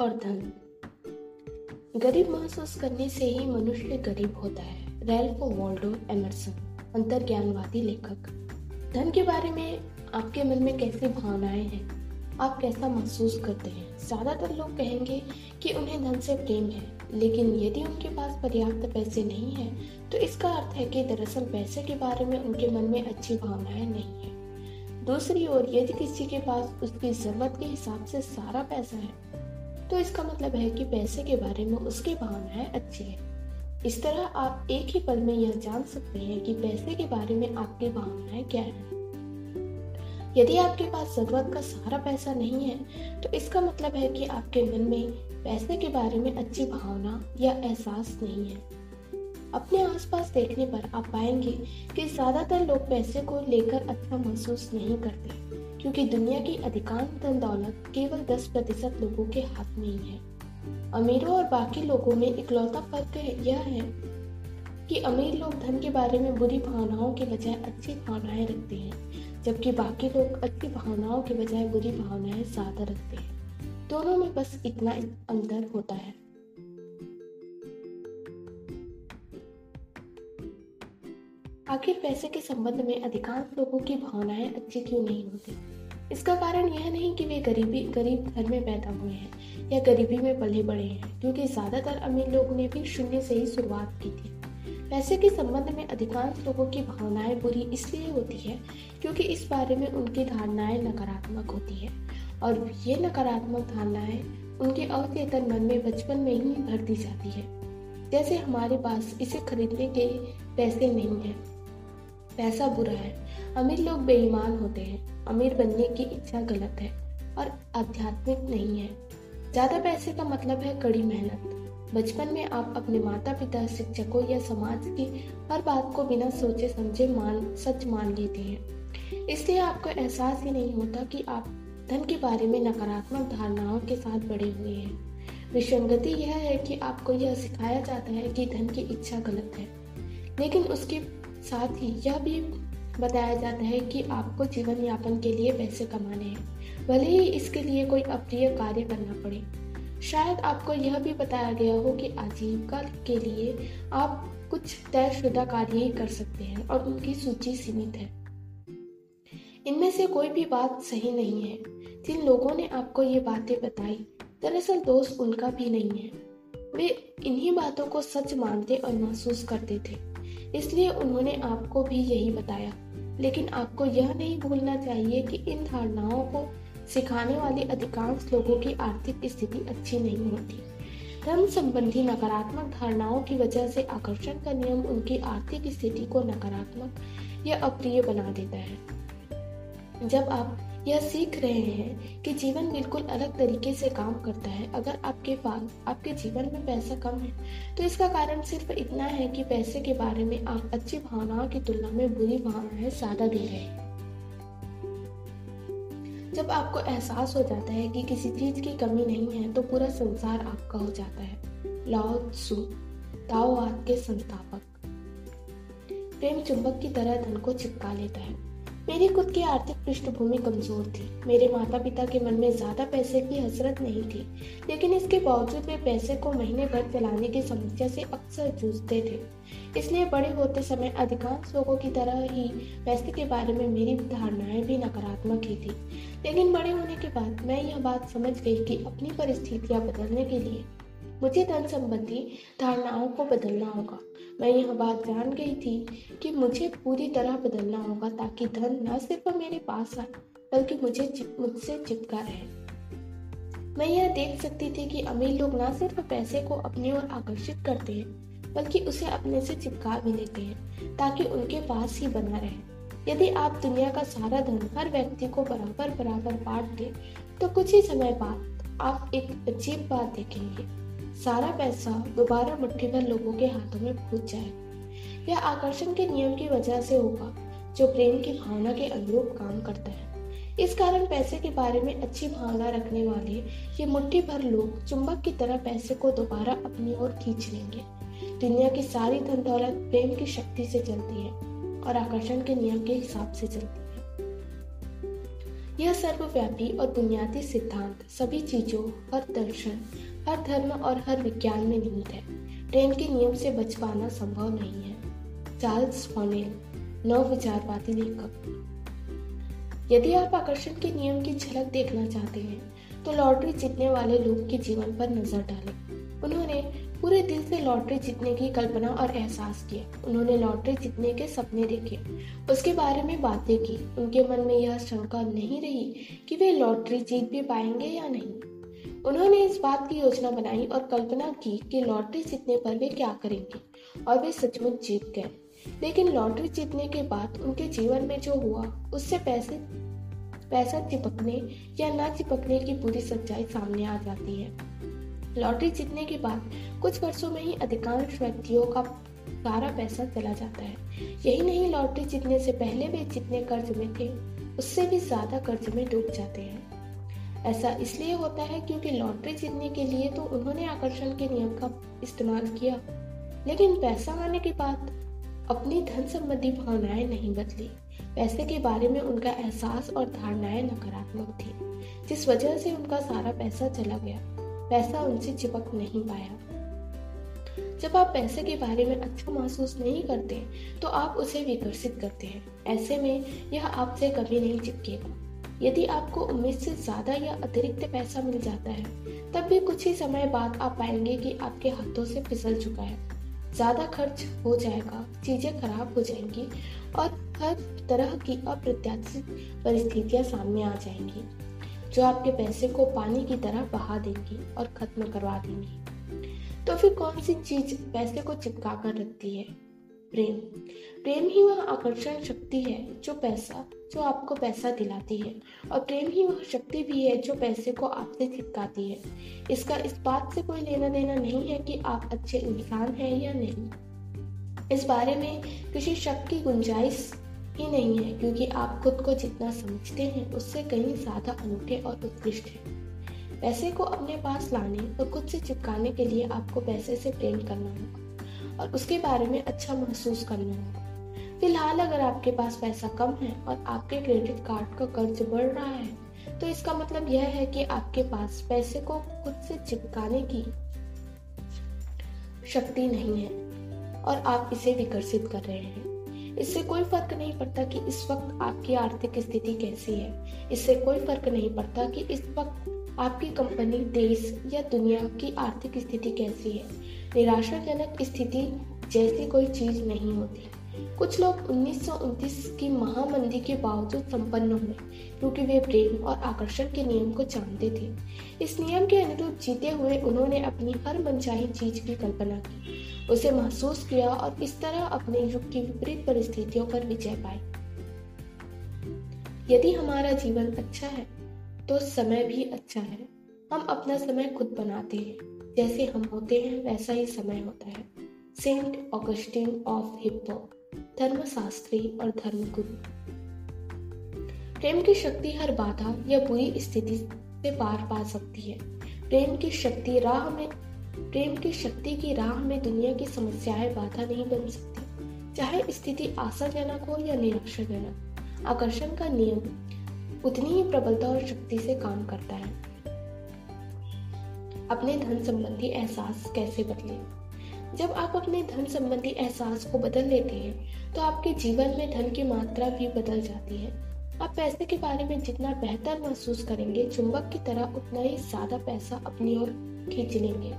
और धन। गरीब महसूस करने से ही मनुष्य गरीब होता है, रेल्फ वॉल्डो एमरसन, अंतर्ज्ञानवादी लेखक। धन के बारे में आपके मन में कैसी भावनाएँ हैं? आप कैसा महसूस करते हैं? ज़्यादातर लोग कहेंगे कि उन्हें धन से प्रेम है, लेकिन यदि उनके पास पर्याप्त पैसे नहीं है तो इसका अर्थ है कि दरअसल पैसे के बारे में उनके मन में अच्छी भावनाएँ नहीं है। दूसरी ओर, यदि किसी के पास उसकी ज़रूरत के हिसाब से सारा पैसा है तो इसका मतलब है कि पैसे के बारे में उसकी भावनाएँ अच्छी है। इस तरह आप एक ही पल में यह जान सकते हैं कि पैसे के बारे में आपकी भावनाएँ क्या है। यदि आपके पास ज़रूरत का सारा पैसा नहीं है तो इसका मतलब है कि आपके मन में पैसे के बारे में अच्छी भावना या एहसास नहीं है। अपने आसपास देखने पर आप पाएँगे कि ज़्यादातर लोग पैसे को लेकर अच्छा महसूस नहीं करते। क्योंकि दुनिया की अधिकांश धन दौलत केवल 10 प्रतिशत लोगों के हाथ में ही है। अमीरों और बाकी लोगों में इकलौता फ़र्क यह है कि अमीर लोग धन के बारे में बुरी भावनाओं के बजाय अच्छी भावनाएँ रखते हैं, जबकि बाकी लोग अच्छी भावनाओं के बजाय बुरी भावनाएँ ज़्यादा रखते हैं। दोनों में बस इतना अंतर होता है। आखिर पैसे के संबंध में अधिकांश लोगों की भावनाएँ अच्छी क्यों नहीं होती? इसका कारण यह नहीं कि वे गरीबी, गरीब घर में पैदा हुए हैं या गरीबी में पले बड़े हैं, क्योंकि ज़्यादातर अमीर लोगों ने भी शून्य से ही शुरुआत की थी। पैसे के संबंध में अधिकांश लोगों की भावनाएँ बुरी इसलिए होती है क्योंकि इस बारे में उनकी धारणाएँ नकारात्मक होती है। और ये नकारात्मक धारणाएँ उनके अवचेतन मन में बचपन में ही भर दी जाती है। जैसे हमारे पास इसे खरीदने के पैसे नहीं है पैसा बुरा है। अमीर लोग बेईमान होते हैं। अमीर बनने की इच्छा गलत है और आध्यात्मिक नहीं है। ज़्यादा पैसे का मतलब है कड़ी मेहनत। बचपन में आप अपने माता पिता शिक्षकों या समाज की हर बात को बिना सोचे समझे मान, सच मान लेते हैं। इसलिए आपको एहसास ही नहीं होता कि आप धन के बारे में नकारात्मक धारणाओं के साथ बड़े हुए हैं। विसंगति यह है कि आपको यह सिखाया जाता है कि धन की इच्छा गलत है। लेकिन उसकी साथ ही यह भी बताया जाता है कि आपको जीवन यापन के लिए पैसे कमाने हैं। भले ही इसके लिए कोई अप्रिय कार्य करना पड़े। शायद आपको यह भी बताया गया हो कि आजीविका के लिए आप कुछ तयशुदा कार्य ही कर सकते हैं और उनकी सूची सीमित है। इनमें से कोई भी बात सही नहीं है। जिन लोगों ने आपको ये बातें बताई, दरअसल दोस्त उनका भी नहीं है। वे इन्हीं बातों को सच मानते और महसूस करते थे। इसलिए उन्होंने आपको भी यही बताया। लेकिन आपको यह नहीं भूलना चाहिए कि इन धारणाओं को सिखाने वाले अधिकांश लोगों की आर्थिक स्थिति अच्छी नहीं होती। धर्म संबंधी नकारात्मक धारणाओं की वजह से आकर्षण का नियम उनकी आर्थिक स्थिति को नकारात्मक या अप्रिय बना देता है। जब आप यह सीख रहे हैं कि जीवन बिल्कुल अलग तरीके से काम करता है। अगर आपके पास, आपके जीवन में पैसा कम है तो इसका कारण सिर्फ़ इतना है कि पैसे के बारे में आप अच्छी भावनाओं की तुलना में बुरी भावनाएँ ज़्यादा दे रहे हैं। जब आपको एहसास हो जाता है कि किसी चीज़ की कमी नहीं है तो पूरा संसार आपका हो जाता है। लाओ ताओवाद के संस्थापक। प्रेम चुंबक की तरह धन को चिपका लेता है। मेरी खुद की आर्थिक पृष्ठभूमि कमज़ोर थी। मेरे माता पिता के मन में ज़्यादा पैसे की हसरत नहीं थी, लेकिन इसके बावजूद वे पैसे को महीने भर चलाने की समस्या से अक्सर जूझते थे। इसलिए बड़े होते समय अधिकांश लोगों की तरह ही पैसे के बारे में मेरी धारणाएँ भी नकारात्मक ही थी। लेकिन बड़े होने के बाद मैं यह बात समझ गई कि अपनी परिस्थितियाँ बदलने के लिए मुझे धन संबंधी धारणाओं को बदलना होगा। मैं यह बात जान गई थी कि मुझे पूरी तरह बदलना होगा ताकि धन न सिर्फ़ मेरे पास आए, बल्कि मुझे मुझसे चिपका रहे। मैं यह देख सकती थी कि अमीर लोग न सिर्फ़ पैसे को अपनी ओर आकर्षित करते हैं, बल्कि उसे अपने से चिपका भी लेते हैं, ताकि उनके पास ही बना रहे। यदि आप दुनिया का सारा धन हर व्यक्ति को बराबर बराबर बांट दें तो कुछ ही समय बाद आप एक अजीब बात देखेंगे। सारा पैसा दोबारा मुट्ठी भर लोगों के हाथों में पहुँच जाए। यह आकर्षण के नियम की वजह से होगा, जो प्रेम की भावना के अनुरूप काम करता है। इस कारण पैसे के बारे में अच्छी भावना रखने वाले ये मुट्ठी भर लोग चुंबक की तरह पैसे को दोबारा अपनी ओर खींच लेंगे। दुनिया की सारी धन दौलत प्रेम की शक्ति से चलती है और आकर्षण के नियम के हिसाब से चलती है। यह सर्वव्यापी और बुनियादी सिद्धांत सभी चीज़ों हर दर्शन हर धर्म और हर विज्ञान में निहित है। प्रेम के नियम से बच पाना संभव नहीं है। चार्ल्स फॉनेल, नव विचारवादी लेखक। यदि आप आकर्षण के नियम की झलक देखना चाहते हैं तो लॉटरी जीतने वाले लोग के जीवन पर नज़र डालें। उन्होंने पूरे दिल से लॉटरी जीतने की कल्पना और एहसास किया। उन्होंने लॉटरी जीतने के सपने देखे। उसके बारे में बातें की। उनके मन में यह शंका नहीं रही कि वे लॉटरी जीत भी पाएँगे या नहीं। उन्होंने इस बात की योजना बनाई और कल्पना की कि लॉटरी जीतने पर वे क्या करेंगे, और वे सचमुच जीत गए। लेकिन लॉटरी जीतने के बाद उनके जीवन में जो हुआ, उससे पैसे, पैसा चिपकने या ना चिपकने की पूरी सच्चाई सामने आ जाती है। लॉटरी जीतने के बाद कुछ वर्षों में ही अधिकांश व्यक्तियों का सारा पैसा चला जाता है। यही नहीं, लॉटरी जीतने से पहले वे जितने कर्ज में थे, उससे भी ज़्यादा कर्ज में डूब जाते हैं। ऐसा इसलिए होता है क्योंकि लॉटरी जीतने के लिए तो उन्होंने आकर्षण के नियम का इस्तेमाल किया। लेकिन पैसा आने के बाद अपनी धन संबंधी भावनाएँ नहीं बदली। पैसे के बारे में उनका एहसास और धारणाएँ नकारात्मक थी, जिस वजह से उनका सारा पैसा चला गया। पैसा उनसे चिपक नहीं पाया। जब आप पैसे के बारे में अच्छा महसूस नहीं करते तो आप उसे विकसित करते हैं। ऐसे में यह आपसे कभी नहीं चिपकेगा। यदि आपको उम्मीद से ज़्यादा या अतिरिक्त पैसा मिल जाता है, तब भी कुछ ही समय बाद आप पाएँगे कि आपके हाथों से फिसल चुका है। ज़्यादा खर्च हो जाएगा, चीज़ें खराब हो जाएँगी और हर तरह की अप्रत्याशित परिस्थितियाँ सामने आ जाएँगी, जो आपके पैसे को पानी की तरह बहा देंगी और खत्म करवा देंगी। तो फिर कौन सी चीज़ पैसे को चिपका कर रखती है? प्रेम। प्रेम ही वह आकर्षण शक्ति है जो पैसा, जो आपको पैसा दिलाती है। और प्रेम ही वह शक्ति भी है जो पैसे को आपसे चिपकाती है। इसका इस बात से कोई लेना देना नहीं है कि आप अच्छे इंसान हैं या नहीं। इस बारे में किसी शक की गुंजाइश ही नहीं है, क्योंकि आप खुद को जितना समझते हैं, उससे कहीं ज़्यादा अनूठे और उत्कृष्ट हैं। पैसे को अपने पास लाने और खुद से चिपकाने के लिए आपको पैसे से प्रेम करना होगा। और उसके बारे में अच्छा महसूस करना होगा फ़िलहाल अगर आपके पास पैसा कम है और आपके क्रेडिट कार्ड का कर्ज बढ़ रहा है तो इसका मतलब यह है कि आपके पास पैसे को खुद से चिपकाने की शक्ति नहीं है और आप इसे विकसित कर रहे हैं। इससे कोई फ़र्क नहीं पड़ता कि इस वक्त आपकी आर्थिक स्थिति कैसी है। इससे कोई फ़र्क नहीं पड़ता कि इस वक्त आपकी कंपनी, देश या दुनिया की आर्थिक स्थिति कैसी है। निराशाजनक स्थिति जैसी कोई चीज़ नहीं होती। कुछ लोग उन्नीस की महामंदी के बावजूद संपन्न हुए, क्योंकि वे प्रेम और आकर्षण के नियम को जानते थे। इस नियम के अनुरूप जीते हुए उन्होंने अपनी हर मनचाही चीज़ की कल्पना की, उसे महसूस किया और इस तरह अपने युग की विपरीत परिस्थितियों पर विजय पाई यदि हमारा जीवन अच्छा है तो समय भी अच्छा है। हम अपना समय खुद बनाते हैं। जैसे हम होते हैं, वैसा ही समय होता है। सेंट ऑगस्टिन ऑफ़ हिप्पो, धर्मशास्त्री और धर्मगुरु। प्रेम की शक्ति हर बाधा या बुरी स्थिति से पार पा सकती है। प्रेम की शक्ति राह में, प्रेम की शक्ति की राह में दुनिया की समस्याएँ बाधा नहीं बन सकती। चाहे स्थिति आशाजनक हो या निराशाजनक आकर्षण का नियम उतनी ही प्रबलता और शक्ति से काम करता है। अपने धन संबंधी एहसास कैसे बदले? जब आप अपने धन संबंधी एहसास को बदल लेते हैं तो आपके जीवन में धन की मात्रा भी बदल जाती है। आप पैसे के बारे में जितना बेहतर महसूस करेंगे, चुंबक की तरह उतना ही ज़्यादा पैसा अपनी ओर खींच लेंगे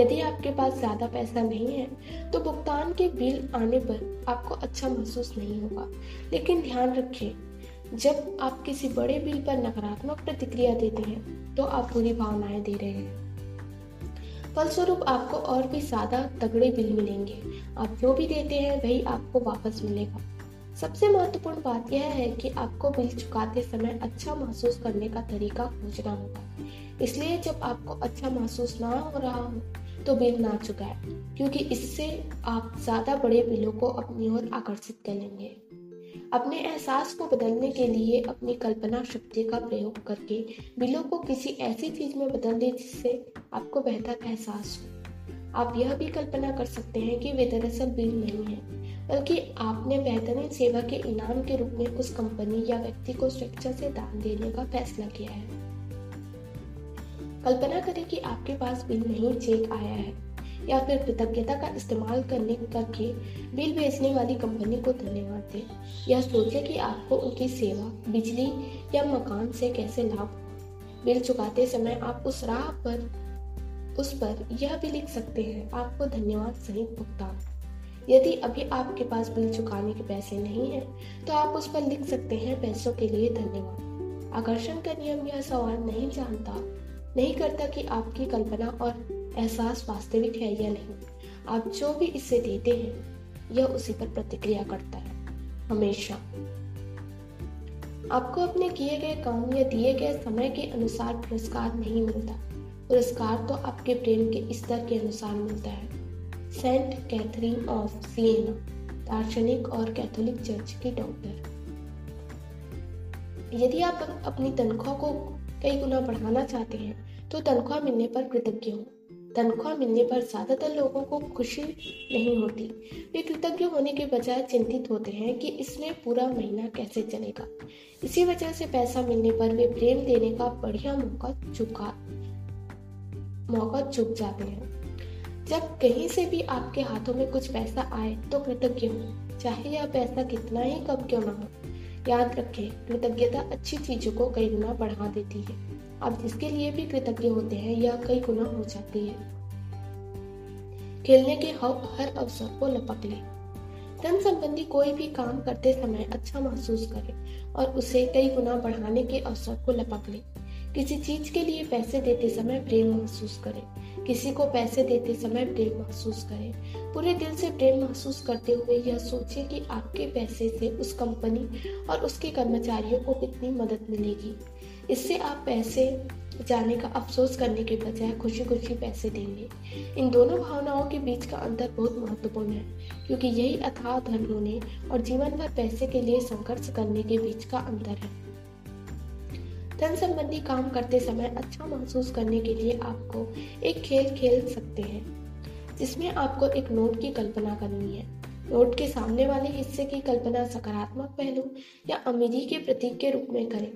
यदि आपके पास ज़्यादा पैसा नहीं है तो भुगतान के बिल आने पर आपको अच्छा महसूस नहीं होगा। लेकिन ध्यान रखें जब आप किसी बड़े बिल पर नकारात्मक प्रतिक्रिया देते हैं तो आप बुरी भावनाएँ दे रहे हैं। फलस्वरूप आपको और भी ज़्यादा तगड़े बिल मिलेंगे। आप जो भी देते हैं, वही आपको वापस मिलेगा। सबसे महत्वपूर्ण बात यह है कि आपको बिल चुकाते समय अच्छा महसूस करने का तरीका खोजना होगा। इसलिए जब आपको अच्छा महसूस ना हो रहा हो तो बिल ना चुकाए, क्योंकि इससे आप ज़्यादा बड़े बिलों को अपनी ओर आकर्षित करेंगे अपने एहसास को बदलने के लिए अपनी कल्पना शक्ति का प्रयोग करके बिलों को किसी ऐसी चीज़ में बदल दे जिससे आपको बेहतर एहसास हो। आप यह भी कल्पना कर सकते हैं कि वे दरअसल बिल नहीं है, बल्कि आपने बेहतरीन सेवा के इनाम के रूप में उस कंपनी या व्यक्ति को स्वेच्छा से दान देने का फैसला किया है। कल्पना करें कि आपके पास बिल नहीं चेक आया है। या फिर कृतज्ञता का इस्तेमाल करने करके बिल भेजने वाली कंपनी को धन्यवाद दें। या सोचें कि आपको उनकी सेवा बिजली या मकान से कैसे लाभ बिल चुकाते समय आप उस राह पर उस पर यह भी लिख सकते हैं आपको धन्यवाद सहित भुगतान। यदि अभी आपके पास बिल चुकाने के पैसे नहीं हैं, तो आप उस पर लिख सकते हैं पैसों के लिए धन्यवाद। आकर्षण का नियम यह सवाल नहीं जानता नहीं करता कि आपकी कल्पना और एहसास वास्तविक है या नहीं। आप जो भी इसे देते हैं, यह उसी पर प्रतिक्रिया करता है। हमेशा। आपको अपने किए गए काम या दिए गए समय के अनुसार पुरस्कार नहीं मिलता। पुरस्कार तो आपके प्रेम के स्तर के अनुसार मिलता है। सेंट कैथरीन ऑफ़ सिएना, दार्शनिक और कैथोलिक चर्च की डॉक्टर। यदि आप अपनी तनख्वाह को कई गुना बढ़ाना चाहते हैं तो तनख्वाह मिलने पर कृतज्ञ हो। तनख्वाह मिलने पर ज़्यादातर लोगों को खुशी नहीं होती। वे कृतज्ञ होने के बजाय चिंतित होते हैं कि इसमें पूरा महीना कैसे चलेगा। इसी वजह से पैसा मिलने पर वे प्रेम देने का बढ़िया मौका चुका, मौका चुक जाते हैं। जब कहीं से भी आपके हाथों में कुछ पैसा आए तो कृतज्ञ हो, चाहे यह पैसा कितना ही कम क्यों ना हो। याद रखें, कृतज्ञता अच्छी चीज़ों को कई गुना बढ़ा देती है। आप जिसके लिए भी कृतज्ञ होते हैं यह कई गुना हो जाती है। खेलने के हर अवसर को लपक ले। धन संबंधी कोई भी काम करते समय अच्छा महसूस करे और उसे कई गुना बढ़ाने के अवसर को लपक ले। किसी चीज़ के लिए पैसे देते समय प्रेम महसूस करें। किसी को पैसे देते समय प्रेम महसूस करें। पूरे दिल से प्रेम महसूस करते हुए यह सोचें कि आपके पैसे से उस कंपनी और उसके कर्मचारियों को कितनी मदद मिलेगी। इससे आप पैसे जाने का अफसोस करने के बजाय खुशी खुशी पैसे देंगे। इन दोनों भावनाओं के बीच का अंतर बहुत महत्वपूर्ण है, क्योंकि यही अथाह धन होने और जीवन भर पैसे के लिए संघर्ष करने के बीच का अंतर है। धन संबंधी काम करते समय अच्छा महसूस करने के लिए आपको एक खेल खेल सकते हैं, जिसमें आपको एक नोट की कल्पना करनी है। नोट के सामने वाले हिस्से की कल्पना सकारात्मक पहलू या अमीरी के प्रतीक के रूप में करें।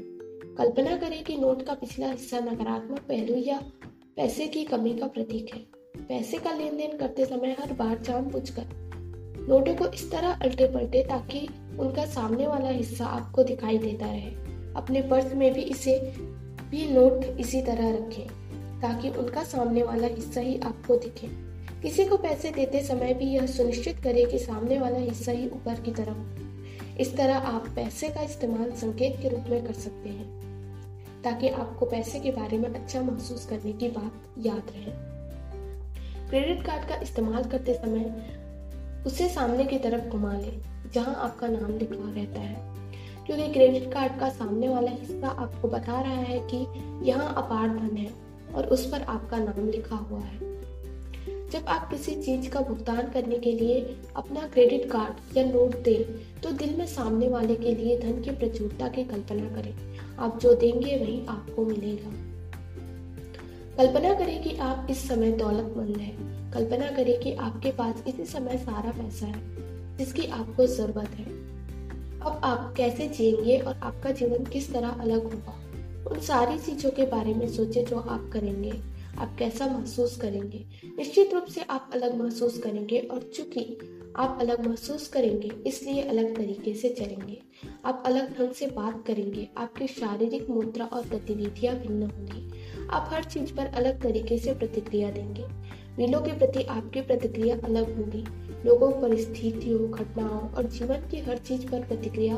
कल्पना करें कि नोट का पिछला हिस्सा नकारात्मक पहलू या पैसे की कमी का प्रतीक है। पैसे का लेन देन करते समय हर बार जान बुझ कर नोटों को इस तरह अल्टे पलटे ताकि उनका सामने वाला हिस्सा आपको दिखाई देता रहे। अपने पर्स में भी इसे, भी नोट इसी तरह रखें, ताकि उनका सामने वाला हिस्सा ही आपको दिखे। किसी को पैसे देते समय भी यह सुनिश्चित करें कि सामने वाला हिस्सा ही ऊपर की तरफ़ इस तरह आप पैसे का इस्तेमाल संकेत के रूप में कर सकते हैं, ताकि आपको पैसे के बारे में अच्छा महसूस करने की बात याद रहे। क्रेडिट कार्ड का इस्तेमाल करते समय उसे सामने की तरफ़ घुमा लें, जहाँ आपका नाम लिखा रहता है। क्योंकि क्रेडिट कार्ड का सामने वाला हिस्सा आपको बता रहा है कि यहाँ अपार धन है और उस पर आपका नाम लिखा हुआ है। जब आप किसी चीज़ का भुगतान करने के लिए अपना क्रेडिट कार्ड या नोट दें तो दिल में सामने वाले के लिए धन की प्रचुरता की कल्पना करें। आप जो देंगे, वही आपको मिलेगा। कल्पना करें कि आप इस समय दौलतमंद हैं। कल्पना करें कि आपके पास इसी समय सारा पैसा है, जिसकी आपको ज़रूरत है। अब आप कैसे जिएँगे और आपका जीवन किस तरह अलग होगा? उन सारी चीज़ों के बारे में सोचे जो आप करेंगे। आप कैसा महसूस करेंगे? निश्चित रूप से आप अलग महसूस करेंगे और चूँकि आप अलग महसूस करेंगे, इसलिए अलग तरीके से चलेंगे। आप अलग ढंग से बात करेंगे, आपकी शारीरिक मुद्रा और गतिविधियाँ भिन्न होंगी। आप हर चीज़ पर अलग तरीके से प्रतिक्रिया देंगे। बिलों के प्रति आपकी प्रतिक्रिया अलग होगी। लोगों परिस्थितियों घटनाओं और जीवन की हर चीज़ पर प्रतिक्रिया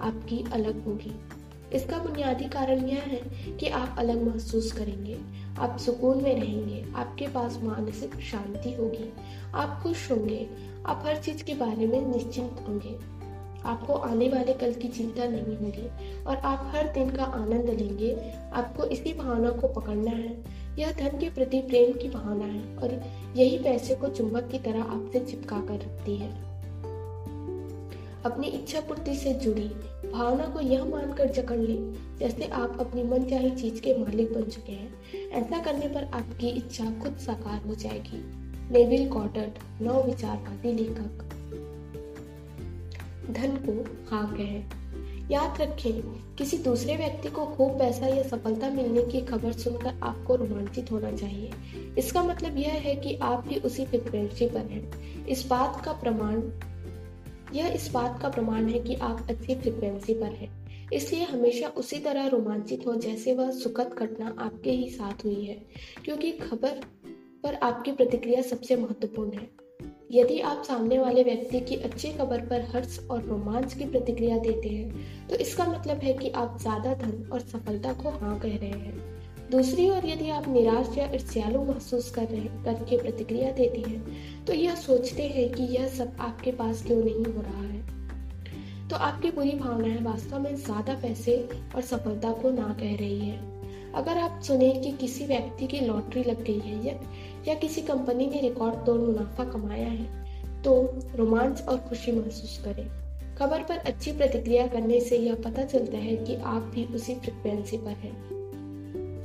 आपकी अलग होगी। इसका बुनियादी कारण यह है कि आप अलग महसूस करेंगे, आप सुकून में रहेंगे, आपके पास मानसिक शांति होगी, आप खुश होंगे, आप हर चीज़ के बारे में निश्चिंत होंगे। आपको आने वाले कल की चिंता नहीं होगी और आप हर दिन का आनंद लेंगे। आपको इसी भावना को पकड़ना है यह धन के प्रति प्रेम की भावना है और यही पैसे को चुंबक की तरह आपसे चिपका कर रखती है। अपनी इच्छा पूर्ति से जुड़ी भावना को यह मानकर जकड़ ले जैसे आप अपनी मन चाही चीज़ के मालिक बन चुके हैं। ऐसा करने पर आपकी इच्छा खुद साकार हो जाएगी। नेविल कॉटर्ड नव विचारवादी लेखक। धन को हाँ कहें। याद रखें, किसी दूसरे व्यक्ति को खूब पैसा या सफलता मिलने की खबर सुनकर आपको रोमांचित होना चाहिए। इसका मतलब यह है कि आप भी उसी फ्रिक्वेंसी पर हैं। इस बात का प्रमाण, यह इस बात का प्रमाण है कि आप अच्छी फ्रिक्वेंसी पर हैं। इसलिए हमेशा उसी तरह रोमांचित हो जैसे वह सुखद घटना आपके ही साथ हुई है, क्योंकि खबर पर आपकी प्रतिक्रिया सबसे महत्वपूर्ण है। यदि आप सामने वाले व्यक्ति की अच्छी खबर पर हर्ष और रोमांच की प्रतिक्रिया देते हैं तो इसका मतलब है कि आप ज़्यादा धन और सफलता को हाँ कह रहे हैं। दूसरी ओर यदि आप निराश या ईर्ष्यालु महसूस कर रहे करके प्रतिक्रिया देते हैं तो यह सोचते हैं कि यह सब आपके पास क्यों नहीं हो रहा है। तो आपकी बुरी भावनाएँ वास्तव में ज़्यादा पैसे और सफलता को ना कह रही है। अगर आप सुने कि किसी व्यक्ति की लॉटरी लग गई है या, या किसी कंपनी ने रिकॉर्ड तोड़ मुनाफा कमाया है तो रोमांच और खुशी महसूस करें। खबर पर अच्छी प्रतिक्रिया करने से यह पता चलता है कि आप भी उसी फ्रिक्वेंसी पर हैं।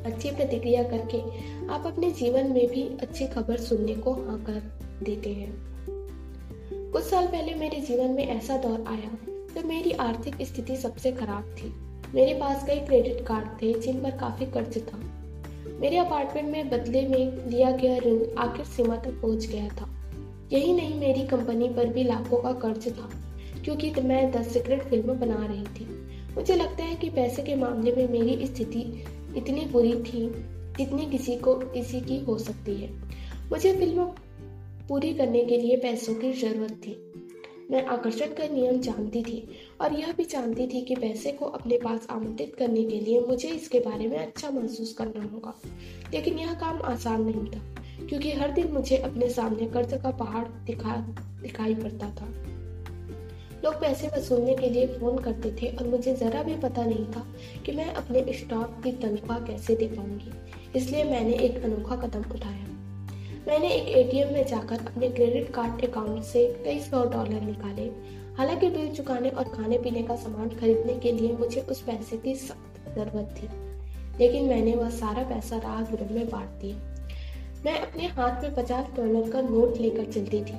अच्छी प्रतिक्रिया करके आप अपने जीवन में भी अच्छी खबर सुनने को हाँ कर देते हैं। कुछ साल पहले मेरे जीवन में ऐसा दौर आया जब मेरी आर्थिक स्थिति सबसे खराब थी। मेरे पास कई क्रेडिट कार्ड थे जिन पर काफ़ी कर्ज था। मेरे अपार्टमेंट में बदले में लिया गया ऋण आखिर सीमा तक पहुँच गया था। यही नहीं, मेरी कंपनी पर भी लाखों का कर्ज था, क्योंकि मैं द सीक्रेट फ़िल्म बना रही थी। मुझे लगता है कि पैसे के मामले में मेरी स्थिति इतनी बुरी थी जितनी किसी को, किसी की हो सकती है। मुझे फ़िल्म पूरी करने के लिए पैसों की ज़रूरत थी। आकर्षण का नियम जानती थी और यह भी जानती थी कि पैसे को अपने पास आमंत्रित करने के लिए मुझे इसके बारे में अच्छा महसूस करना होगा। लेकिन यह काम आसान नहीं था, क्योंकि हर दिन मुझे अपने सामने कर्ज का पहाड़ दिखा, दिखाई पड़ता था। लोग पैसे वसूलने के लिए फ़ोन करते थे और मुझे जरा भी पता नहीं था कि मैं अपने स्टॉक की तनख्वाह कैसे दे पाऊँगी इसलिए मैंने एक अनोखा कदम उठाया। मैंने एक एटीएम में जाकर अपने क्रेडिट कार्ड अकाउंट से कई सौ डॉलर निकाले। हालाँकि बिल चुकाने और खाने पीने का सामान खरीदने के लिए मुझे उस पैसे की सख्त ज़रूरत थी लेकिन मैंने वह सारा पैसा राहगीरों में बांट दिया। मैं अपने हाथ में पचास डॉलर का नोट लेकर चलती थी।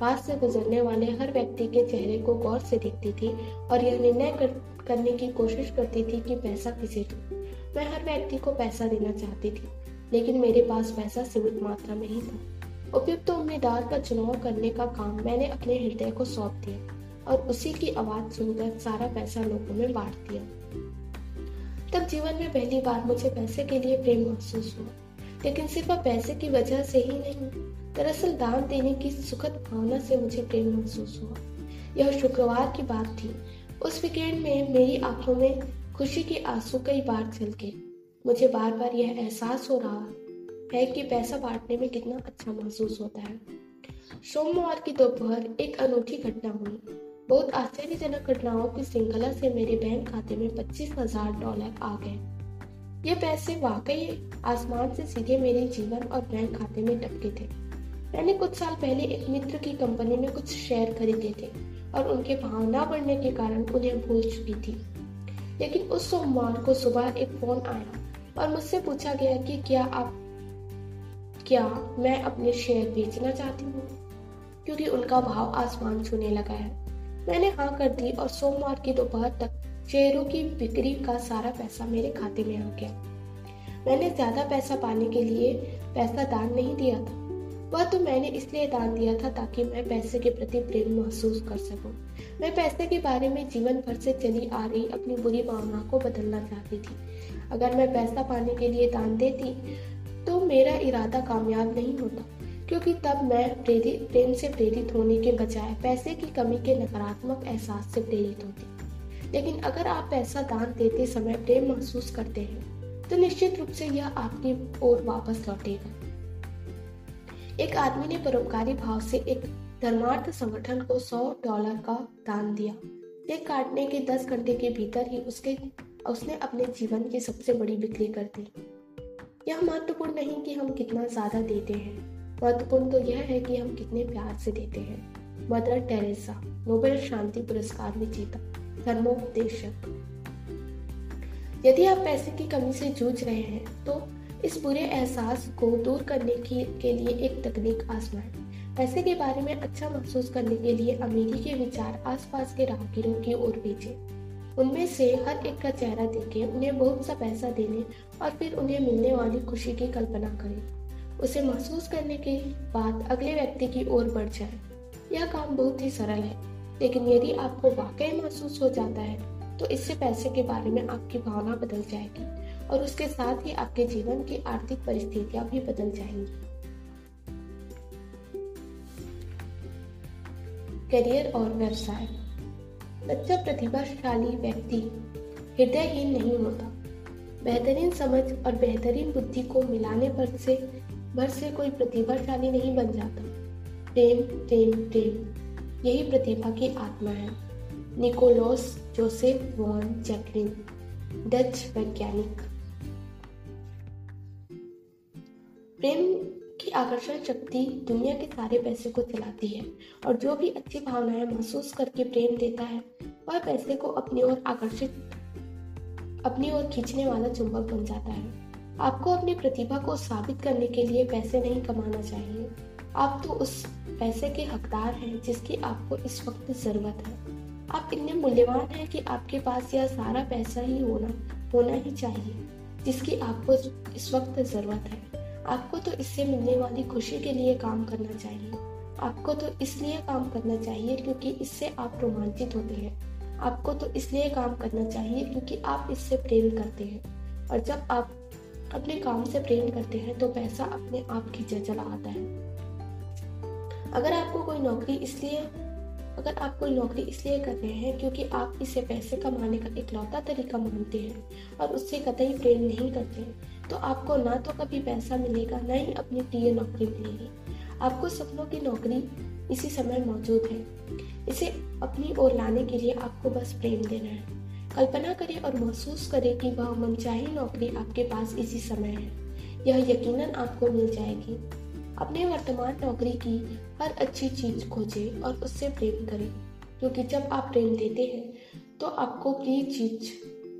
पास से गुजरने वाले हर व्यक्ति के चेहरे को गौर से देखती थी और यह निर्णय कर, करने की कोशिश करती थी कि पैसा किसे दूँ। मैं हर व्यक्ति को पैसा देना चाहती थी। लेकिन मेरे पास पैसा सीमित मात्रा में ही था। उपयुक्त तो उम्मीदवार का चुनाव करने का काम मैंने अपने हृदय को सौंप दिया और उसी की आवाज़ सुनकर सारा पैसा लोगों में बांट दिया। तब जीवन में पहली बार मुझे पैसे के लिए प्रेम महसूस हुआ, लेकिन सिर्फ़ पैसे की वजह से ही नहीं, दरअसल दान देने की सुखद भावना से मुझे प्रेम महसूस हुआ। यह शुक्रवार की बात थी। उस वीकेंड में मेरी आँखों में खुशी के आँसू कई बार गए मुझे बार बार यह एहसास हो रहा है कि पैसा बांटने में कितना अच्छा महसूस होता है। सोमवार की दोपहर एक अनूठी घटना हुई। बहुत आश्चर्यजनक घटनाओं की श्रृंखला से मेरे बैंक खाते में पच्चीस हज़ार डॉलर आ गए। ये पैसे वाकई आसमान से सीधे मेरे जीवन और बैंक खाते में टपके थे। मैंने कुछ साल पहले एक मित्र की कंपनी में कुछ शेयर खरीदे थे और उनके भाव न बढ़ने के कारण उन्हें भूल चुकी थी। लेकिन उस सोमवार को सुबह एक फ़ोन आया। और मुझसे पूछा गया कि क्या आप, क्या मैं अपने शेयर बेचना चाहती हूँ? क्योंकि उनका भाव आसमान छूने लगा है। मैंने हाँ कर दी और सोमवार की दोपहर तक शेयरों की बिक्री का सारा पैसा मेरे खाते में आ गया। मैंने ज़्यादा पैसा पाने के लिए पैसा दान नहीं दिया था। वह तो मैंने इसलिए दान दिया था ताकि मैं पैसे के प्रति प्रेम महसूस कर सकूँ। मैं पैसे के बारे में जीवन भर से चली आ रही अपनी बुरी भावना को बदलना चाहती थी। अगर मैं पैसा पाने के लिए दान देती तो मेरा इरादा कामयाब नहीं होता, क्योंकि तब मैं प्रेरित, प्रेम से प्रेरित होने के बजाय पैसे की कमी के नकारात्मक एहसास से प्रेरित होती। लेकिन अगर आप पैसा दान देते समय प्रेम महसूस करते हैं तो निश्चित रूप से यह आपकी ओर वापस लौटेगा। एक आदमी ने परोपकारी भाव से एक धर्मार्थ संगठन को 100 डॉलर का दान दिया। केक काटने के 10 घंटे के भीतर ही उसके उसने अपने जीवन की सबसे बड़ी बिक्री कर दी। यह महत्वपूर्ण नहीं कि हम कितना ज़्यादा देते हैं। महत्वपूर्ण तो यह है कि हम कितने प्यार से देते हैं। मदर टेरेसा, नोबेल शांति पुरस्कार विजेता, धर्मोपदेशक। यदि आप पैसे की कमी से जूझ रहे हैं तो इस बुरे एहसास को दूर करने की, के लिए एक तकनीक आजमाएँ। पैसे के बारे में अच्छा महसूस करने के लिए अमीरी के विचार आसपास के राहगीरों की ओर भेजे। उनमें से हर एक का चेहरा देखे, उन्हें बहुत सा पैसा देने और फिर उन्हें मिलने वाली खुशी की कल्पना करें। उसे महसूस करने के बाद अगले व्यक्ति की ओर बढ़ जाए। यह काम बहुत ही सरल है, लेकिन यदि आपको वाकई महसूस हो जाता है तो इससे पैसे के बारे में आपकी भावना बदल जाएगी और उसके साथ ही आपके जीवन की आर्थिक परिस्थितियाँ भी बदल जाएँगी। करियर और व्यवसाय। बच्चा प्रतिभाशाली व्यक्ति हृदयहीन नहीं होता। बेहतरीन समझ और बेहतरीन बुद्धि को मिलाने पर से भर से कोई प्रतिभाशाली नहीं बन जाता। प्रेम प्रेम प्रेम, यही प्रतिभा की आत्मा है। Nikolaus Joseph von Jacquin, Dutch वैज्ञानिक। प्रेम की आकर्षण शक्ति दुनिया के सारे पैसे को चलाती है और जो भी अच्छी भावनाएँ महसूस करके प्रेम देता है, वह पैसे को अपनी ओर आकर्षित, अपनी ओर खींचने वाला चुंबक बन जाता है। आपको अपनी प्रतिभा को साबित करने के लिए पैसे नहीं कमाना चाहिए। आप तो उस पैसे के हकदार हैं जिसकी आपको इस वक्त ज़रूरत है। आप इतने मूल्यवान हैं कि आपके पास यह सारा पैसा ही होना होना ही चाहिए, जिसकी आपको इस वक्त ज़रूरत है। आपको तो इससे मिलने वाली खुशी के लिए काम करना चाहिए। आपको तो इसलिए काम करना चाहिए क्योंकि इससे आप रोमांचित होते हैं। आपको तो इसलिए काम करना चाहिए क्योंकि आप इससे प्रेम करते हैं। और जब आप अपने काम से प्रेम करते हैं तो पैसा अपने आप खींचा चला आता है। अगर आपको कोई नौकरी इसलिए अगर आप कोई नौकरी इसलिए कर रहे हैं क्योंकि आप इसे पैसे कमाने का इकलौता तरीका मानते हैं और उससे कतई प्रेम नहीं करते तो आपको ना तो कभी पैसा मिलेगा, ना ही अपनी प्रिय नौकरी मिलेगी। आपको सपनों की नौकरी इसी समय मौजूद है। इसे अपनी ओर लाने के लिए आपको बस प्रेम देना है। कल्पना करें और महसूस करें कि वह मनचाही नौकरी आपके पास इसी समय है। यह यकीनन आपको मिल जाएगी। अपने वर्तमान नौकरी की हर अच्छी चीज़ खोजें और उससे प्रेम करें। क्योंकि जब आप प्रेम देते हैं तो आपको प्रिय चीज़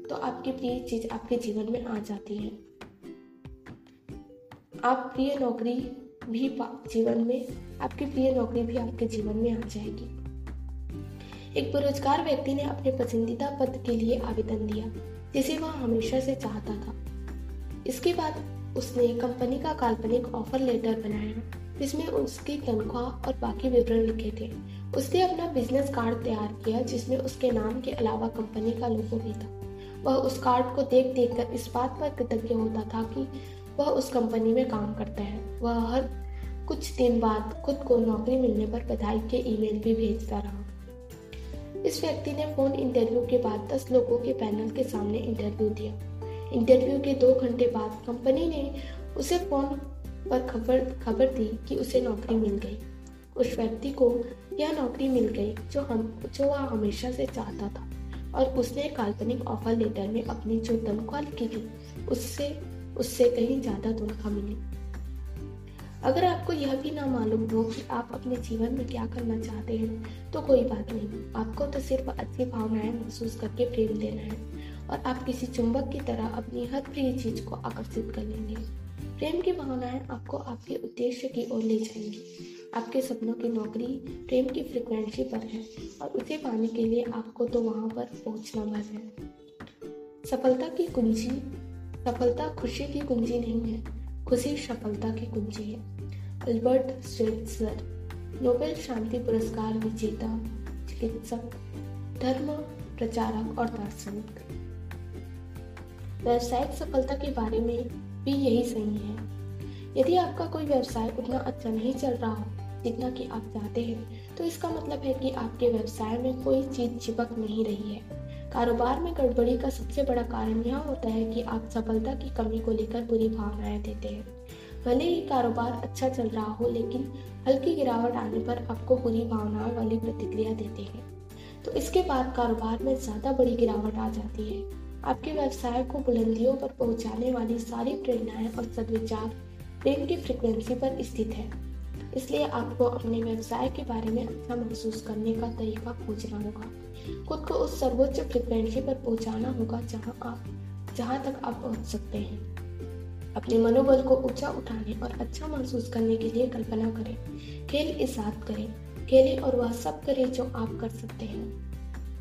तो आपकी प्रिय चीज़ आपके जीवन में आ जाती है। आप प्रिय नौकरी भी जीवन में, आपकी प्रिय नौकरी भी आपके जीवन में आ जाएगी। एक बेरोजगार व्यक्ति ने अपने पसंदीदा पद के लिए आवेदन दिया, जिसे वह हमेशा से चाहता था। इसके बाद उसने कंपनी का काल्पनिक ऑफ़र लेटर बनाया, जिसमें उसकी तनख्वाह और बाकी विवरण लिखे थे। उसने अपना बिज़नेस कार्ड तैयार किया, जिसमें उसके नाम के अलावा कंपनी का लोगो भी था। वह उस कार्ड को देख देख कर इस बात पर कृतज्ञ होता था कि वह उस कंपनी में काम करता है। वह हर कुछ दिन बाद खुद को नौकरी मिलने पर बधाई के ईमेल भी भेजता रहा। इस व्यक्ति ने फ़ोन इंटरव्यू के बाद दस लोगों के पैनल के सामने इंटरव्यू दिया। इंटरव्यू के दो घंटे बाद कंपनी ने उसे फ़ोन पर खबर खबर दी कि उसे नौकरी मिल गई। उस व्यक्ति को यह नौकरी मिल गई जो हम, जो वह हमेशा से चाहता था और उसने काल्पनिक ऑफ़र लेटर में अपनी जो तनख्वाह लिखी थी, उससे उससे कहीं ज़्यादा तनख्वाह मिली। अगर आपको यह भी ना मालूम हो कि आप अपने जीवन में क्या करना चाहते हैं तो कोई बात नहीं। आपको तो सिर्फ़ अच्छी भावनाएँ महसूस करके प्रेम देना है। और आप किसी चुंबक की तरह अपनी हर प्रिय चीज़ को आकर्षित कर लेंगे। प्रेम की भावनाएँ आपको आपके उद्देश्य की ओर ले जाएँगी। आपके सपनों की नौकरी प्रेम की फ्रिक्वेंसी पर है और उसे पाने के लिए आपको तो वहाँ पर पहुँचना भर है। सफलता की कुंजी, सफलता खुशी की कुंजी नहीं है, खुशी सफलता की कुंजी है। अल्बर्ट स्वेट्सर नोबेल शांति पुरस्कार विजेता, चिकित्सक, धर्म प्रचारक और दार्शनिक। व्यवसायिक सफलता के बारे में भी यही सही है। यदि आपका कोई व्यवसाय उतना अच्छा नहीं चल रहा हो, जितना कि आप चाहते हैं तो इसका मतलब है कि आपके व्यवसाय में कोई चीज़ चिपक नहीं रही है। कारोबार में गड़बड़ी का सबसे बड़ा कारण यह होता है कि आप सफलता की कमी को लेकर बुरी भावनाएँ देते हैं। भले ही कारोबार अच्छा चल रहा हो, लेकिन हल्की गिरावट आने पर आपको बुरी भावनाओं वाली प्रतिक्रिया देते हैं। तो इसके बाद कारोबार में ज़्यादा बड़ी गिरावट आ जाती है। आपके व्यवसाय को बुलंदियों पर पहुँचाने वाली सारी प्रेरणाएँ और सदविचार प्रेम की फ्रिक्वेंसी पर स्थित है। इसलिए आपको अपने व्यवसाय के बारे में अच्छा महसूस करने का तरीका खोजना होगा। खुद को उस सर्वोच्च फ्रिक्वेंसी पर पहुंचाना होगा जहाँ आप, जहाँ तक आप पहुँच सकते हैं। अपने मनोबल को ऊँचा उठाने और अच्छा महसूस करने के लिए कल्पना करें। खेल इजाद करें। खेलें और वह सब करें जो आप कर सकते हैं।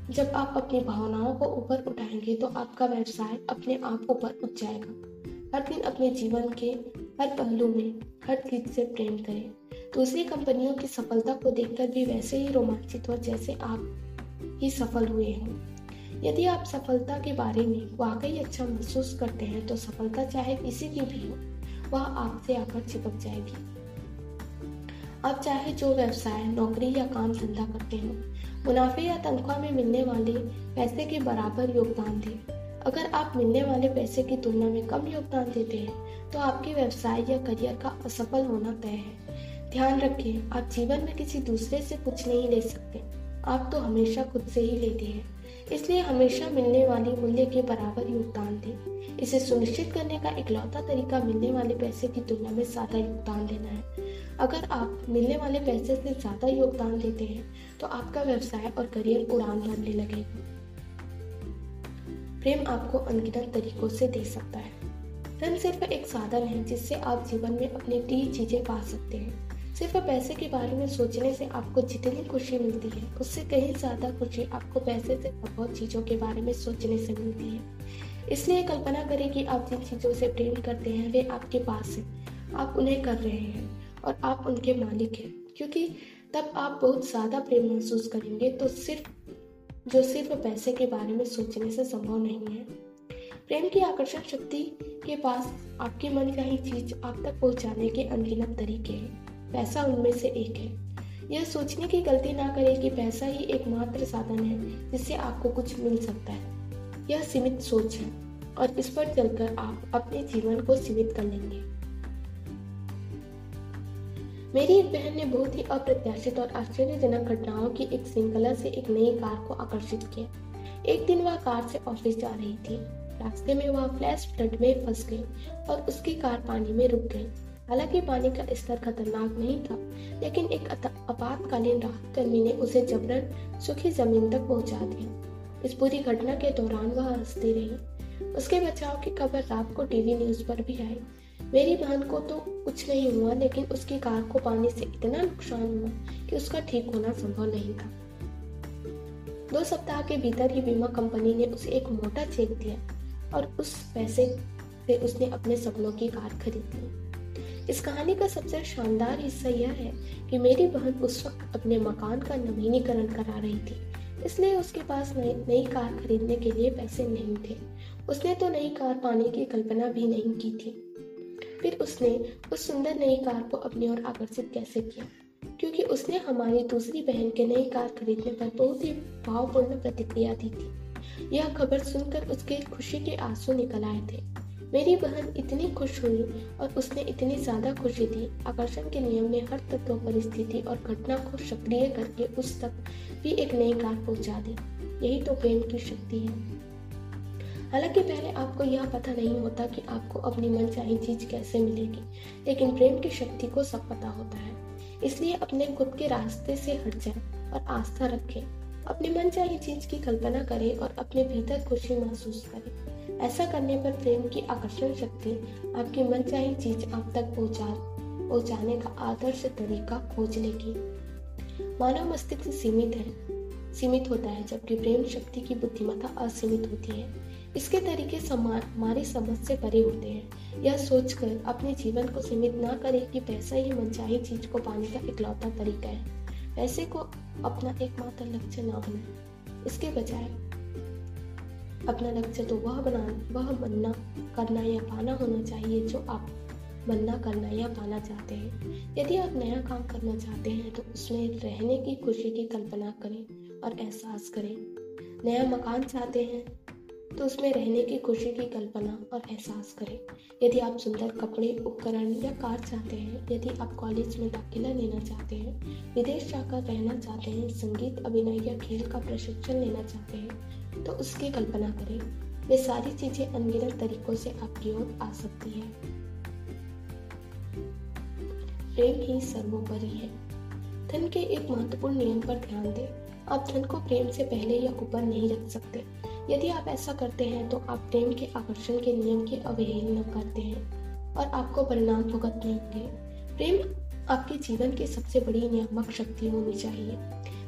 जब आप अपनी भावनाओं को ऊपर उठाएँगे तो आपका व्यवसाय अपने आप ऊपर उठ जाएगा। हर दिन अपने जीवन के हर पहलू में हर चीज़ से प्रेम करें। दूसरी कंपनियों की सफलता को देखकर भी वैसे ही रोमांचित हो जैसे आप ही सफल हुए हैं। यदि आप सफलता के बारे में वाकई अच्छा महसूस करते हैं तो सफलता चाहे किसी की भी हो, वह आपसे आकर चिपक जाएगी। आप चाहे जो व्यवसाय, नौकरी या काम धंधा करते हो मुनाफे या तनख्वाह में मिलने वाले पैसे के बराबर योगदान दें अगर आप मिलने वाले पैसे की तुलना में कम योगदान देते हैं तो आपके व्यवसाय या करियर का असफल होना तय है। ध्यान रखें, आप जीवन में किसी दूसरे से कुछ नहीं ले सकते। आप तो हमेशा खुद से ही लेते हैं। इसलिए हमेशा मिलने वाली मूल्य के बराबर योगदान दें। इसे सुनिश्चित करने का इकलौता तरीका मिलने वाले पैसे की तुलना में ज़्यादा योगदान देना है। अगर आप मिलने वाले पैसे से ज़्यादा योगदान देते हैं तो आपका व्यवसाय और करियर उड़ान भरने लगेगा प्रेम आपको अनगिनत तरीकों से दे सकता है। धन सिर्फ़ एक साधन है जिससे आप जीवन में अपनी प्रिय चीज़ें पा सकते हैं। सिर्फ़ पैसे के बारे में सोचने से आपको जितनी खुशी मिलती है, उससे कहीं ज़्यादा खुशी आपको पैसे से बहुत चीज़ों के बारे में सोचने से मिलती है। इसलिए कल्पना करें कि आप जिन चीज़ों से प्रेम करते हैं, वे आपके पास हैं। आप उन्हें कर रहे हैं और आप उनके मालिक हैं, क्योंकि तब आप बहुत ज़्यादा प्रेम महसूस करेंगे तो सिर्फ़, जो सिर्फ़ पैसे के बारे में सोचने से संभव नहीं है। प्रेम की आकर्षण शक्ति के पास आपके मन चाही चीज़ आप तक पहुँचाने के अनगिनत तरीके हैं। पैसा उनमें से एक है। यह सोचने की गलती ना करें कि पैसा ही एकमात्र साधन है, जिससे आपको कुछ मिल सकता है। यह सीमित सोच है, और इस पर चलकर आप अपने जीवन को सीमित कर लेंगे। मेरी एक बहन ने बहुत ही अप्रत्याशित और आश्चर्यजनक घटनाओं की एक श्रृंखला से एक नई कार को आकर्षित किया। एक दिन वह कार से ऑफ़िस जा रही थी। रास्ते में वह फ्लैश फ्लड में फंस गई और उसकी कार पानी में रुक गई। हालाँकि पानी का स्तर खतरनाक नहीं था, लेकिन एक आपातकालीन राहत कर्मी ने उसे जबरन सूखी ज़मीन तक पहुँचा दिया। इस पूरी घटना के दौरान वह हंसती रही। उसके बचाव की खबर रात को टीवी न्यूज़ पर भी आई। मेरी बहन को तो कुछ नहीं हुआ, लेकिन उसकी कार को पानी से इतना नुकसान हुआ कि उसका ठीक होना संभव नहीं था। दो सप्ताह के भीतर ही बीमा कंपनी ने उसे एक मोटा चेक दिया और उस पैसे से उसने अपने सपनों की कार खरीदी इस कहानी का सबसे शानदार हिस्सा यह है कि मेरी बहन उस वक्त अपने मकान का नवीनीकरण करा रही थी, इसलिए उसके पास नई कार खरीदने के लिए पैसे नहीं थे। उसने तो नई कार पाने की कल्पना भी नहीं की थी। फिर उसने उस सुंदर नई कार को अपनी ओर आकर्षित कैसे किया? क्योंकि उसने हमारी दूसरी बहन के नई कार खरीदने पर बहुत ही भावपूर्ण प्रतिक्रिया दी थी। यह खबर सुनकर उसके खुशी के आँसू निकल आए थे। मेरी बहन इतनी खुश हुई और उसने इतनी ज़्यादा खुशी दी। आकर्षण के नियम ने हर तत्व परिस्थिति और घटना को सक्रिय करके उस तक भी एक नई कार पहुँचा दी। यही तो प्रेम की शक्ति है। हालाँकि पहले आपको यह पता नहीं होता कि आपको अपनी मन चाही चीज़ कैसे मिलेगी, लेकिन प्रेम की शक्ति को सब पता होता है। इसलिए अपने खुद के रास्ते से हट जाए और आस्था रखें। अपनी मन चाही चीज़ की कल्पना करें और अपने भीतर खुशी महसूस करें। ऐसा करने पर प्रेम की आकर्षण शक्ति आपकी मनचाही चीज़ आप तक पहुँचा, पहुँचाने का आदर्श तरीका खोज लेगी। मानव मस्तिष्क सीमित है, सीमित होता है, जबकि प्रेम शक्ति की बुद्धिमत्ता असीमित होती है। इसके तरीके हमारी समझ से परे होते हैं। यह सोचकर अपने जीवन को सीमित ना करें कि पैसा ही मनचाही चीज़ को पाने का इकलौता तरीका है। पैसे को अपना एकमात्र लक्ष्य ना बना। इसके बजाय अपना लक्ष्य तो वह बना, वह बनना, करना या पाना होना चाहिए जो आप बनना, करना या पाना चाहते हैं। यदि आप नया काम करना चाहते हैं तो उसमें रहने की खुशी की कल्पना करें और एहसास करें। नया मकान चाहते हैं तो उसमें रहने की खुशी की कल्पना और एहसास करें। यदि आप सुंदर कपड़े, उपकरण या कार चाहते हैं, यदि आप कॉलेज में दाखिला लेना चाहते हैं, विदेश जाकर रहना चाहते हैं, संगीत, अभिनय या खेल का प्रशिक्षण लेना चाहते हैं तो उसकी कल्पना करें। वे सारी चीज़ें अनगिनत तरीकों से आपकी ओर आ सकती है। प्रेम ही सर्वोपरि है। धन के एक महत्वपूर्ण नियम पर ध्यान दें। आप धन को प्रेम से पहले या ऊपर नहीं रख सकते। यदि आप ऐसा करते हैं तो आप प्रेम के आकर्षण के नियम की अवहेलना करते हैं और आपको परिणाम भुगतने होंगे। प्रेम आपके जीवन की सबसे बड़ी नियामक शक्ति होनी चाहिए।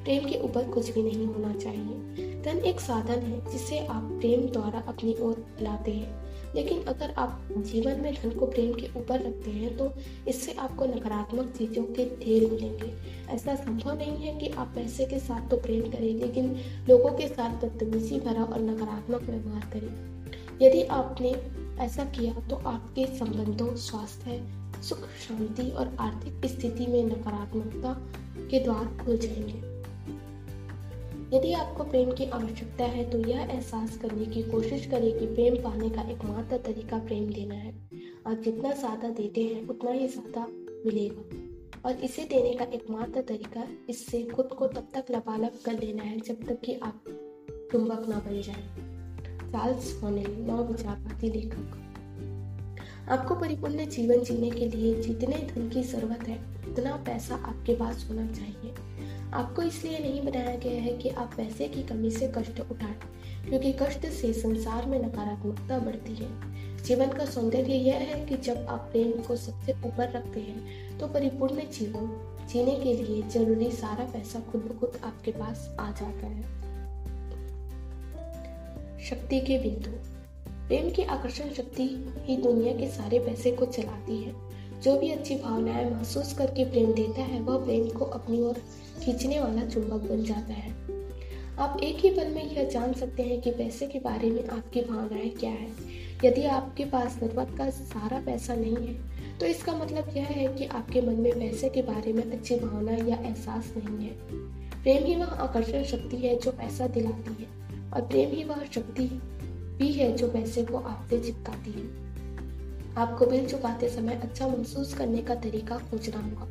प्रेम के ऊपर कुछ भी नहीं होना चाहिए। धन एक साधन है, जिसे आप प्रेम द्वारा अपनी ओर लाते हैं। लेकिन अगर आप जीवन में धन को प्रेम के ऊपर रखते हैं तो इससे आपको नकारात्मक चीज़ों के ढेर मिलेंगे। ऐसा संभव नहीं है कि आप पैसे के साथ तो प्रेम करें, लेकिन लोगों के साथ बदतमीजी भरा और नकारात्मक व्यवहार करें। यदि आपने ऐसा किया तो आपके संबंधों, स्वास्थ्य सुख, शांति और आर्थिक स्थिति में नकारात्मकता के द्वार खुल जाएँगे। यदि आपको प्रेम की आवश्यकता है तो यह एहसास करने की कोशिश करें कि प्रेम पाने का एकमात्र तरीका प्रेम देना है। आप जितना ज़्यादा देते हैं, उतना ही ज़्यादा मिलेगा। और इसे देने का एकमात्र तरीका इससे खुद को तब तक लबालब कर लेना है, जब तक कि आप चुंबक ना बन जाए। चार्ल्स फोनेल नौ विचारवादी लेखक। आपको परिपूर्ण जीवन जीने के लिए जितने धन की ज़रूरत है, उतना पैसा आपके पास होना चाहिए। आपको इसलिए नहीं बनाया गया है कि आप पैसे की कमी से कष्ट उठाएँ, क्योंकि कष्ट से संसार में नकारात्मकता बढ़ती है। जीवन का सौंदर्य यह है कि जब आप प्रेम को सबसे ऊपर रखते हैं तो परिपूर्ण जीवन जीने के लिए ज़रूरी सारा पैसा खुद ब खुद आपके पास आ जाता है। शक्ति के बिंदु। प्रेम की आकर्षण शक्ति ही दुनिया के सारे पैसे को चलाती है। जो भी अच्छी भावनाएँ महसूस करके प्रेम देता है, वह प्रेम को अपनी ओर खींचने वाला चुंबक बन जाता है। आप एक ही पल में यह जान सकते हैं कि पैसे के बारे में आपकी भावनाएँ क्या है। यदि आपके पास ज़रूरत का सारा पैसा नहीं है तो इसका मतलब यह है कि आपके मन में पैसे के बारे में अच्छी भावना या एहसास नहीं है। प्रेम ही वह आकर्षण शक्ति है जो पैसा दिलाती है, और प्रेम ही वह शक्ति भी है जो पैसे को आपसे चिपकाती है। आपको बिल चुकाते समय अच्छा महसूस करने का तरीका खोजना होगा।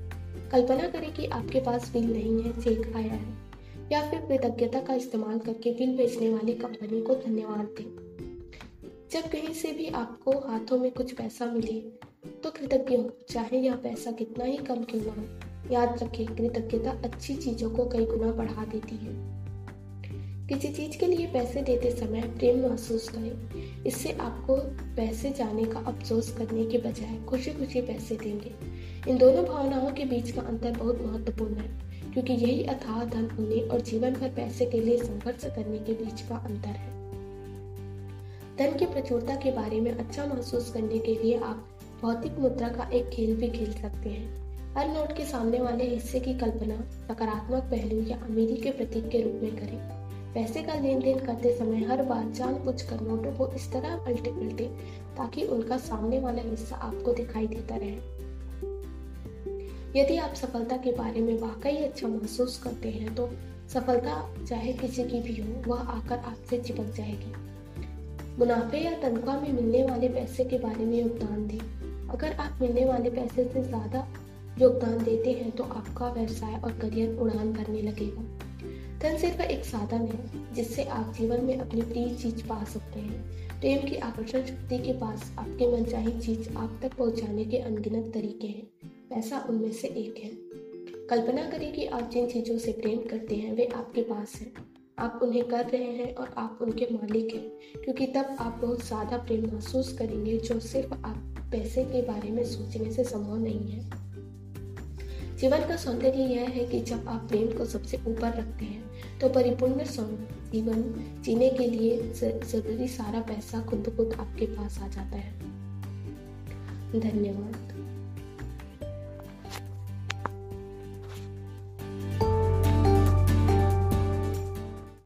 कल्पना करें कि आपके पास बिल नहीं है, चेक आया है, या फिर कृतज्ञता का इस्तेमाल करके बिल बेचने वाली कंपनी को धन्यवाद दें। जब कहीं से भी आपको हाथों में कुछ पैसा मिले तो कृतज्ञ हो, चाहे यह पैसा कितना ही कम क्यों ना हो। याद रखें, कृतज्ञता अच्छी चीज़ों को कई गुना बढ़ा देती है। किसी चीज़ के लिए पैसे देते समय प्रेम महसूस करें। इससे आपको पैसे जाने का अफसोस करने के बजाय खुशी खुशी पैसे देंगे। इन दोनों भावनाओं के बीच का अंतर बहुत महत्वपूर्ण है, क्योंकि यही अथाह धन होने और जीवन भर पैसे के लिए संघर्ष करने के बीच का अंतर है। धन की प्रचुरता के बारे में अच्छा महसूस करने के लिए आप भौतिक मुद्रा का एक खेल भी खेल सकते हैं। हर नोट के सामने वाले हिस्से की कल्पना सकारात्मक पहलू या अमीरी के प्रतीक के रूप में करें। पैसे का लेन देन करते समय हर बार जान बुझ कर नोटों को इस तरह पलटे पलटे ताकि उनका सामने वाला हिस्सा आपको दिखाई देता रहे। यदि आप सफलता के बारे में वाकई अच्छा महसूस करते हैं तो सफलता चाहे किसी की भी हो, वह आकर आपसे चिपक जाएगी। मुनाफे या तनख्वाह में मिलने वाले पैसे के बारे में योगदान दें। अगर आप मिलने वाले पैसे से ज़्यादा योगदान देते हैं तो आपका व्यवसाय और करियर उड़ान भरने लगेगा। धन सिर्फ़ एक साधन है, जिससे आप जीवन में अपनी प्रिय चीज़ पा सकते हैं। प्रेम की आकर्षण शक्ति के पास आपके मनचाही चीज़ आप तक पहुँचाने के अनगिनत तरीके हैं। पैसा उनमें से एक है। कल्पना करें कि आप जिन चीज़ों से प्रेम करते हैं, वे आपके पास हैं। आप उन्हें कर रहे हैं और आप उनके मालिक हैं, क्योंकि तब आप बहुत ज़्यादा प्रेम महसूस करेंगे, जो सिर्फ़ आप पैसे के बारे में सोचने से संभव नहीं है। जीवन का सौंदर्य यह है कि जब आप प्रेम को सबसे ऊपर रखते हैं तो परिपूर्ण जीवन जीने के लिए ज़रूरी सारा पैसा खुद खुद आपके पास आ जाता है। धन्यवाद।